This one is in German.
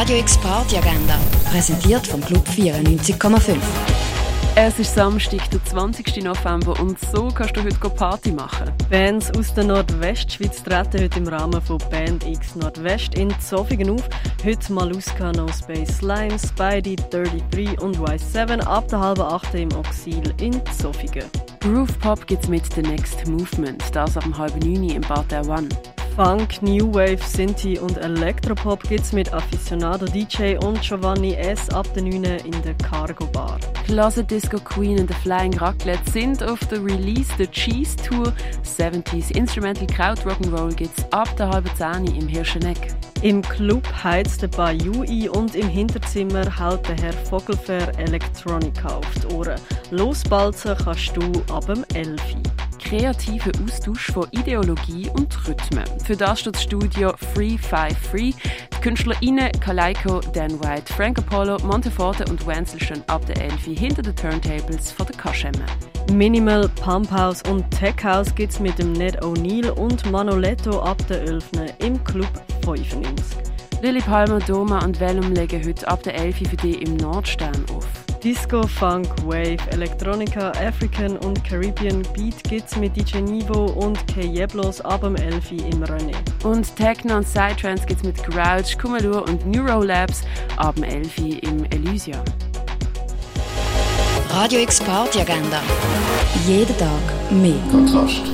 Radio X Party Agenda, präsentiert vom Club 94,5. Es ist Samstag, der 20. November und so kannst du heute Party machen. Bands aus der Nordwestschweiz treten heute im Rahmen von Band X Nordwest in Zofingen auf. Heute Maluska, No Space Slime, Spidey, 33 und Y7 ab der halben 8 im Oxil in Zofingen. Groove Pop gibt's mit The Next Movement, das ab dem halben 9 im Bad der One. Funk, New Wave, Sinti und Elektropop gibt's mit Aficionado DJ und Giovanni S. ab der 9 in der Cargo Bar. Closet Disco Queen und The Flying Raclette sind auf der Release The Cheese Tour. 70s Instrumental Kraut Rock'n'Roll gibt's ab der halben 10 im Hirscheneck. Im Club heizt der Bayou ein und im Hinterzimmer hält der Herr Vogelfer Elektronika auf die Ohren. Losbalzen kannst du ab dem 11 kreativen Austausch von Ideologie und Rhythmen. Für das steht das Studio Free Five Free. Die KünstlerInnen Kaleiko, Dan White, Frank Apollo, Monteforte und Wenzel stehen ab der Elfi hinter den Turntables von der Kaschemme. Minimal, Pump House und Tech House gibt es mit dem Ned O'Neill und Manoletto ab der 11. im Club 95. Lily Palmer, Doma und Vellum legen heute ab der 11 für dich im Nordstern auf. Disco, Funk, Wave, Elektronika, African und Caribbean Beat gibt's mit DJ Nivo und K. Jeblos ab dem 11 im René. Und Techno und Psytrance gibt's mit Grouch, Kumalur und Neurolabs ab dem 11 im Elysia. Radio X Party Agenda. Jeden Tag mehr. Kontrast.